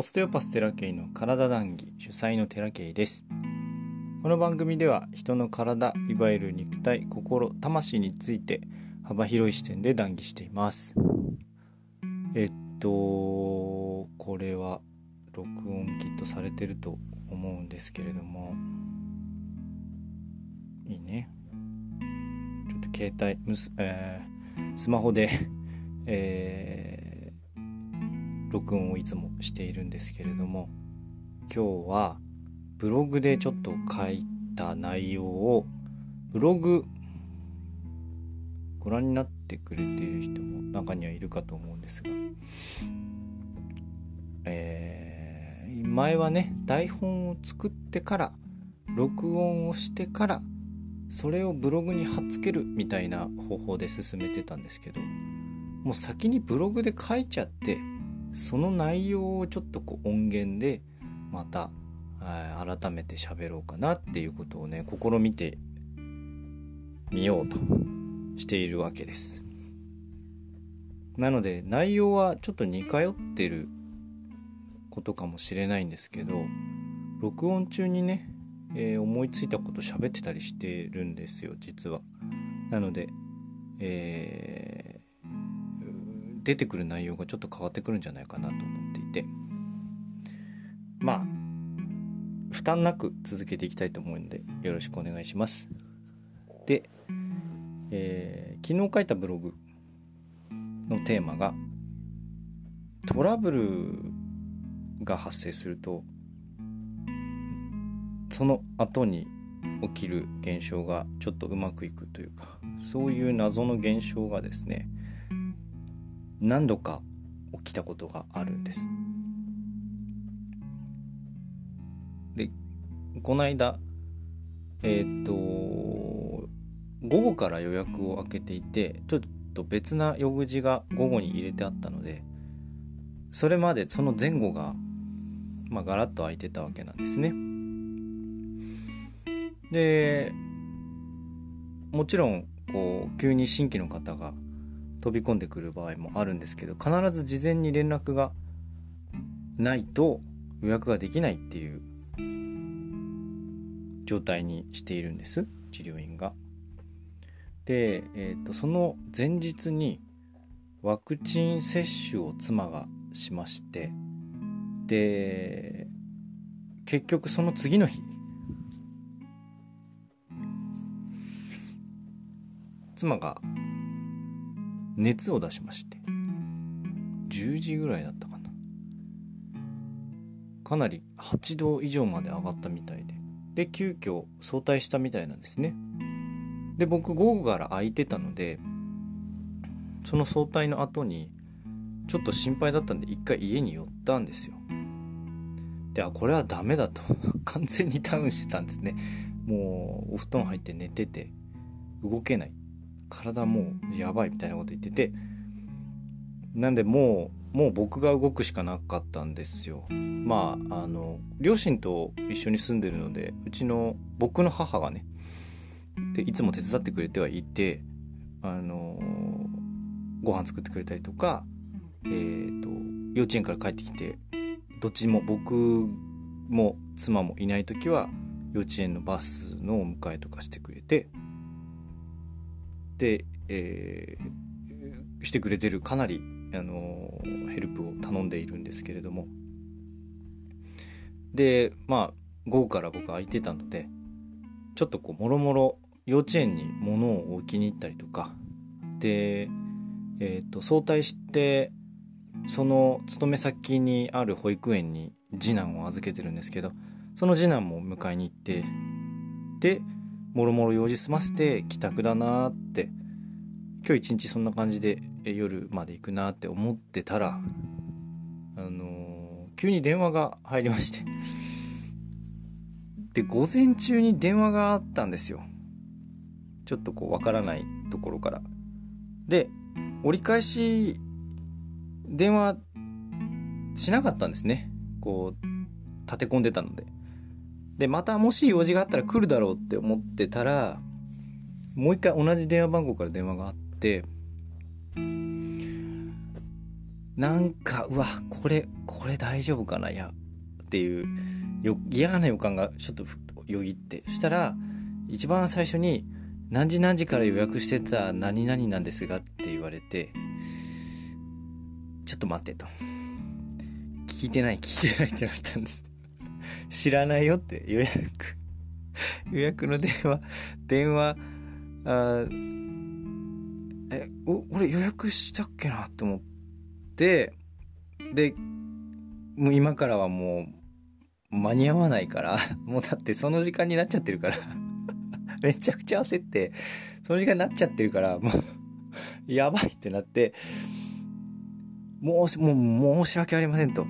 オステオパステラケイの体談義主催のテラケイです。この番組では人の体いわゆる肉体心魂について幅広い視点で談義しています。えっとこれは録音きっとされてると思うんですけれども。いいね。ちょっと携帯むす、えー、スマホでえー録音をいつもしているんですけれども今日はブログでちょっと書いた内容をブログご覧になってくれている人も中にはいるかと思うんですが、えー、前はね台本を作ってから録音をしてからそれをブログに貼っつけるみたいな方法で進めてたんですけどもう先にブログで書いちゃってその内容をちょっとこう音源でまた改めて喋ろうかなっていうことをね試みてみようとしているわけです。なので内容はちょっと似通ってることかもしれないんですけど録音中にね、えー、思いついたこと喋ってたりしてるんですよ実は。なので、えー出てくる内容がちょっと変わってくるんじゃないかなと思っていて。まあ負担なく続けていきたいと思うのでよろしくお願いします。で、えー、昨日書いたブログのテーマがトラブルが発生するとその後に起きる現象がちょっとうまくいくというかそういう謎の現象がですね何度か起きたことがあるんです。でこの間えー、っと午後から予約を開けていてちょっと別な用事が午後に入れてあったのでそれまでその前後がまあガラッと空いてたわけなんですね。でもちろんこう急に新規の方が飛び込んでくる場合もあるんですけど必ず事前に連絡がないと予約ができないっていう状態にしているんです治療院が。で、えーと、その前日にワクチン接種を妻がしましてで結局その次の日妻が熱を出しまして10時ぐらいだったかな。かなり8度以上まで上がったみたいで。で急遽早退したみたいなんですね。で僕午後から空いてたのでその早退の後にちょっと心配だったんで一回家に寄ったんですよ。であこれはダメだと。完全にダウンしてたんですね。もうお布団入って寝てて動けない。体もうやばいみたいなこと言っててなんでもうもう僕が動くしかなかったんですよ。まああの両親と一緒に住んでるのでうちの僕の母がねでいつも手伝ってくれてはいてあのご飯作ってくれたりとかえっ、ー、と幼稚園から帰ってきてどっちも僕も妻もいない時は幼稚園のバスのお迎えとかしてくれて、えー、してくれてるかなり、あのヘルプを頼んでいるんですけれども。でまあ午後から僕空いてたのでちょっとこうもろもろ幼稚園に物を置きに行ったりとかでえっ、ー、と早退してその勤め先にある保育園に次男を預けてるんですけどその次男も迎えに行ってでもろもろ用事済ませて帰宅だなって。今日一日そんな感じで夜まで行くなって思ってたらあのー、急に電話が入りまして。で午前中に電話があったんですよ。ちょっとこうわからないところから。で折り返し電話しなかったんですね。こう立て込んでたので。でまたもし用事があったら来るだろうって思ってたらもう一回同じ電話番号から電話があってなんかうわこれこれ大丈夫かないやっていう嫌な予感がちょっとよぎって。そしたら一番最初に「何時何時から予約してた何々なんですが」って言われて「ちょっと待って」と「聞いてない聞いてない」ってなったんです。知らないよって予約。予約の電話。電話あえお俺予約したっけなって思って。でもう今からはもう間に合わないから。もうだってその時間になっちゃってるから。めちゃくちゃ焦って。その時間になっちゃってるからもうやばいってなって。もうもう申し訳ありませんと。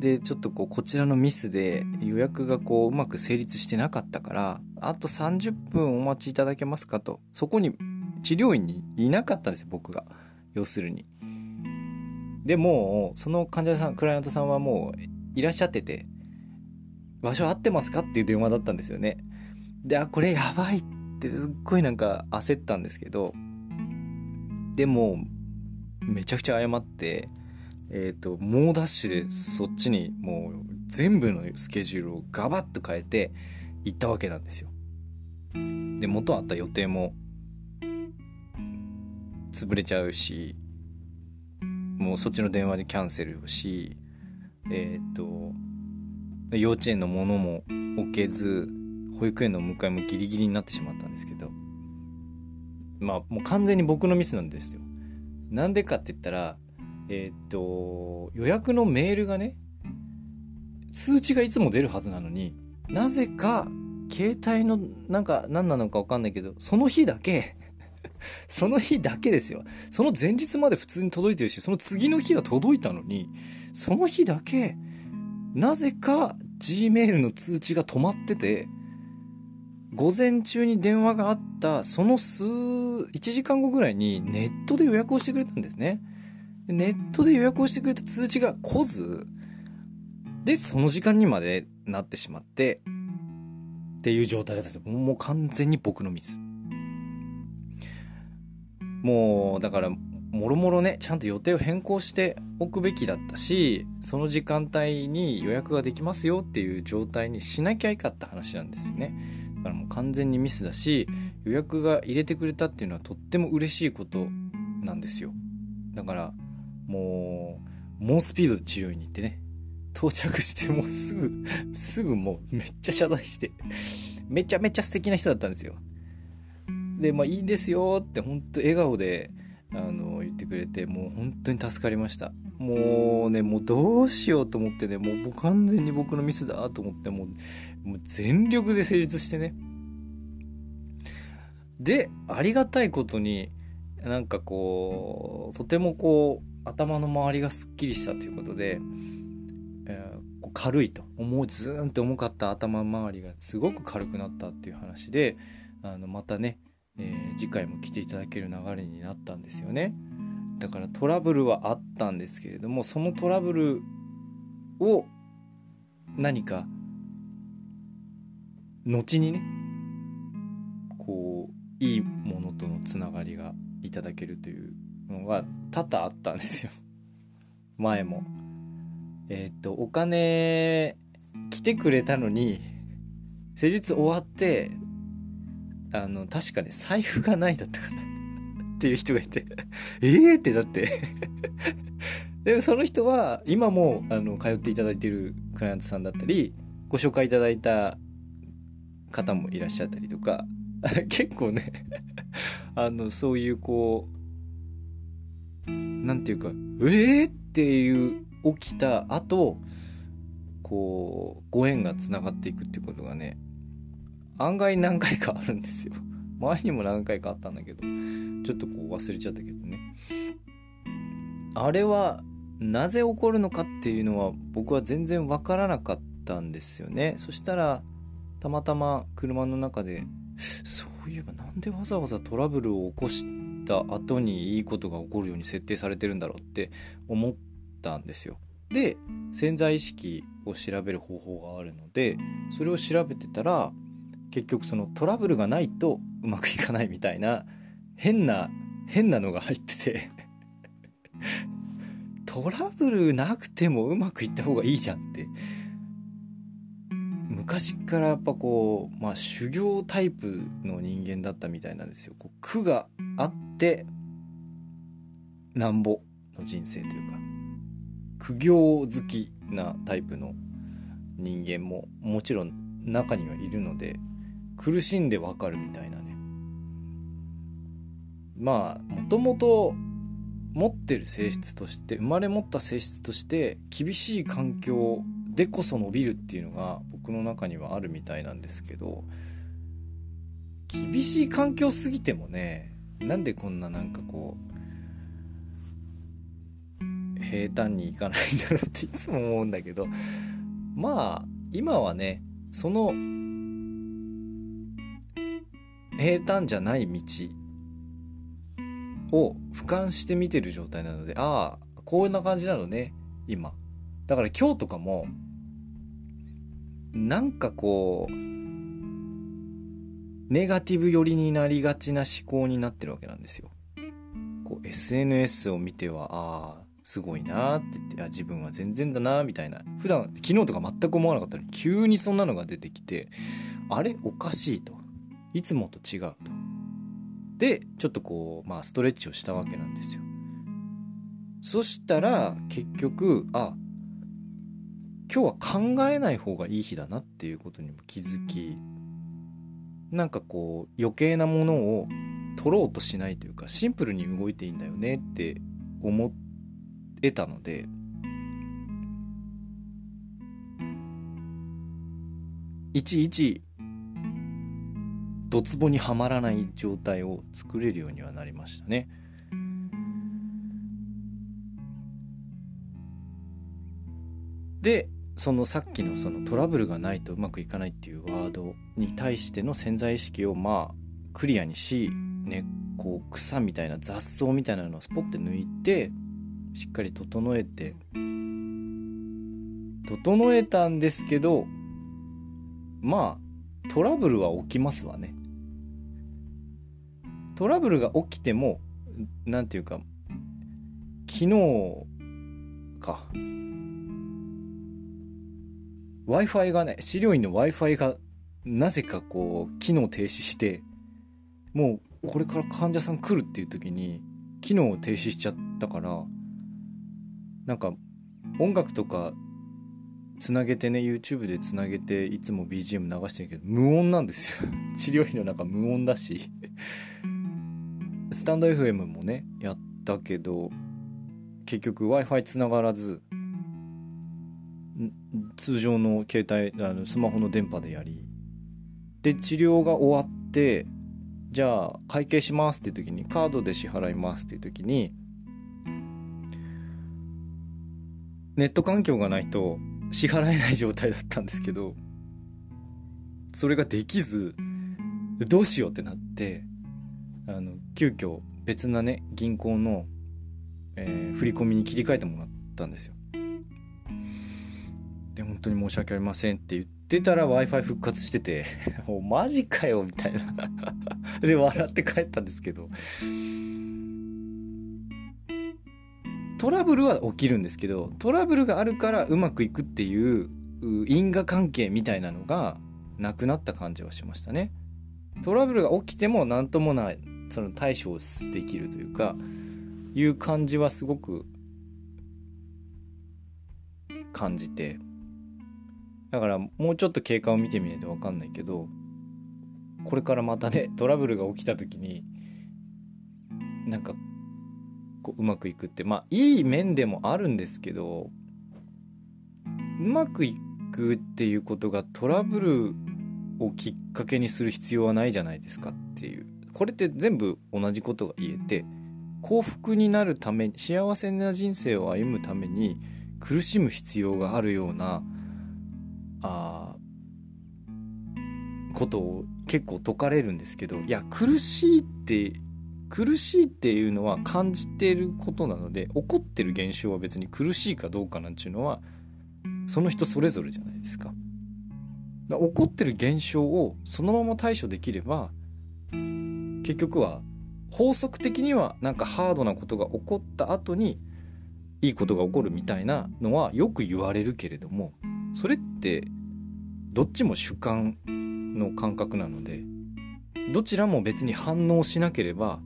でちょっとこうこちらのミスで予約がこううまく成立してなかったからあと30分お待ちいただけますかと。そこに治療院にいなかったんですよ僕が。要するに。でもその患者さんクライアントさんはもういらっしゃってて場所合ってますか？っていう電話だったんですよね。であこれやばいってすっごいなんか焦ったんですけど。でもめちゃくちゃ謝ってえっ、ー、と、猛ダッシュでそっちにもう全部のスケジュールをガバッと変えて行ったわけなんですよ。で、元あった予定も潰れちゃうし、もうそっちの電話でキャンセルをし、えっ、ー、と、幼稚園のものも置けず、保育園の迎えもギリギリになってしまったんですけど、まあもう完全に僕のミスなんですよ。なんでかって言ったら、えー、っと、予約のメールがね、通知がいつも出るはずなのに、なぜか、携帯の、なんか、何なのかわかんないけど、その日だけ その日だけですよ。その前日まで普通に届いてるし、その次の日は届いたのに、その日だけ、なぜか Gmail の通知が止まってて、午前中に電話があった、その数、1時間後ぐらいにネットで予約をしてくれたんですね。ネットで予約をしてくれた通知が来ず、で、その時間にまでなってしまって、っていう状態だったんですよ。もう完全に僕のミス。もう、だから、もろもろね、ちゃんと予定を変更しておくべきだったし、その時間帯に予約ができますよっていう状態にしなきゃいかった話なんですよね。だからもう完全にミスだし、予約が入れてくれたっていうのはとっても嬉しいことなんですよ。だから、もう、猛スピードで治療院に行ってね、到着してもうすぐ、すぐもうめっちゃ謝罪して、めちゃめちゃ素敵な人だったんですよ。で、まあいいですよって本当笑顔で、あの、言ってくれて、もう本当に助かりました。もうね、もうどうしようと思ってね、もう完全に僕のミスだと思って、もう、もう全力で成立してね。で、ありがたいことに、なんかこう、とてもこう、頭の周りがすっきりしたということで、えー、軽いと。思うズーンって重かった頭周りがすごく軽くなったっていう話であのまたね、えー、次回も来ていただける流れになったんですよね。だからトラブルはあったんですけれどもそのトラブルを何か後にねこういいものとのつながりがいただけるというのが多々あったんですよ。前も。えっ、とお金来てくれたのに施術終わってあの確かに財布がないだったかな。っていう人がいて ええってなって。でもその人は今もあの通っていただいてるクライアントさんだったりご紹介いただいた方もいらっしゃったりとか結構ねあのそういうこうなんていうか、えーっていう起きた後、こう、ご縁が繋がっていくっていうことがね、案外何回かあるんですよ。前にも何回かあったんだけど、ちょっとこう忘れちゃったけどね。あれは、なぜ起こるのかっていうのは僕は全然わからなかったんですよね。そしたら、たまたま車の中で、そういえばなんでわざわざトラブルを起こした後にいいことが起こるように設定されてるんだろうって思ったんですよ。で潜在意識を調べる方法があるのでそれを調べてたら結局そのトラブルがないとうまくいかないみたいな変な変なのが入ってて トラブルなくてもうまくいった方がいいじゃんって昔からやっぱこうまあ修行タイプの人間だったみたいなんですよ。こう苦があってなんぼの人生というか苦行好きなタイプの人間ももちろん中にはいるので苦しんでわかるみたいなねまあもともと持ってる性質として生まれ持った性質として厳しい環境でこそ伸びるっていうのが僕の中にはあるみたいなんですけど厳しい環境すぎてもねなんでこんななんかこう平坦にいかないんだろうっていつも思うんだけどまあ今はねその平坦じゃない道を俯瞰して見てる状態なのでああこんな感じなのね今。だから今日とかもなんかこうネガティブ寄りになりがちな思考になってるわけなんですよ。こう SNS を見てはああすごいなって言ってあ自分は全然だなみたいな。普段昨日とか全く思わなかったのに急にそんなのが出てきてあれ？おかしいと。いつもと違うと。でちょっとこうまあストレッチをしたわけなんですよ。そしたら結局あ今日は考えない方がいい日だなっていうことにも気づきなんかこう余計なものを取ろうとしないというかシンプルに動いていいんだよねって思えたのでいちいちドツボにはまらない状態を作れるようにはなりましたね。でそのさっきのそのトラブルがないとうまくいかないっていうワードに対しての潜在意識をまあクリアにし、ね、こう草みたいな雑草みたいなのをスポッて抜いてしっかり整えて整えたんですけどまあトラブルは起きますわね。トラブルが起きても何て言うか昨日か w i f i がね資料院の w i f i がなぜかこう機能停止してもうこれから患者さん来るっていう時に機能を停止しちゃったからなんか音楽とかつなげてね YouTube でつなげていつも BGM 流してるけど無音なんですよ。治療費の中無音だし。スタンド FM もねやったけど結局 w i f i つながらず。通常の携帯あのスマホの電波でやりで治療が終わってじゃあ会計しますっていう時にカードで支払いますっていう時にネット環境がないと支払えない状態だったんですけどそれができずどうしようってなってあの急遽別なね銀行の、えー、振り込みに切り替えてもらったんですよで本当に申し訳ありませんって言ってたら w i f i 復活してて もうマジかよみたいな。で笑って帰ったんですけど。トラブルは起きるんですけどトラブルがあるからうまくいくっていう因果関係みたいなのがなくなった感じはしましたね。トラブルが起きても何ともないその対処をできるというかいう感じはすごく感じて。だからもうちょっと経過を見てみないと分かんないけどこれからまたねトラブルが起きた時になんかこううまくいくってまあいい面でもあるんですけどうまくいくっていうことがトラブルをきっかけにする必要はないじゃないですかっていう。これって全部同じことが言えて幸福になるために幸せな人生を歩むために苦しむ必要があるようなあことを結構説かれるんですけどいや苦しいって苦しいっていうのは感じてることなので起こってる現象は別に苦しいかどうかなんていうのはその人それぞれじゃないですか。だ起こってる現象をそのまま対処できれば結局は法則的にはなんかハードなことが起こった後にいいことが起こるみたいなのはよく言われるけれどもそれってどっちも主観の感覚なのでどちらも別に反応しなければ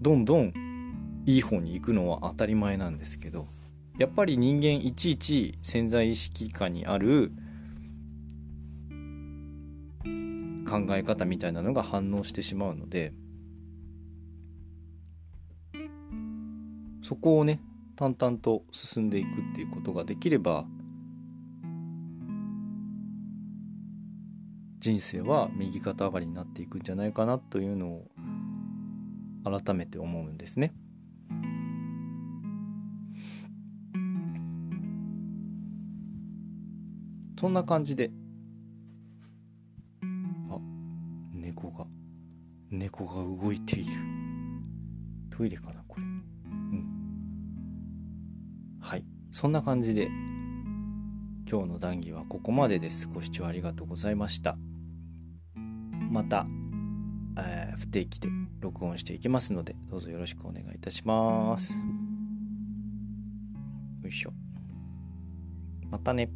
どんどんいい方に行くのは当たり前なんですけどやっぱり人間いちいち潜在意識下にある考え方みたいなのが反応してしまうのでそこをね淡々と進んでいくっていうことができれば人生は右肩上がりになっていくんじゃないかなというのを改めて思うんですね。そんな感じであ猫が猫が動いている。トイレかなこれ。うん。はい。そんな感じで今日の談義はここまでです。ご視聴ありがとうございました。また、えー、不定期で録音していきますのでどうぞよろしくお願いいたします。よいしょ。またね。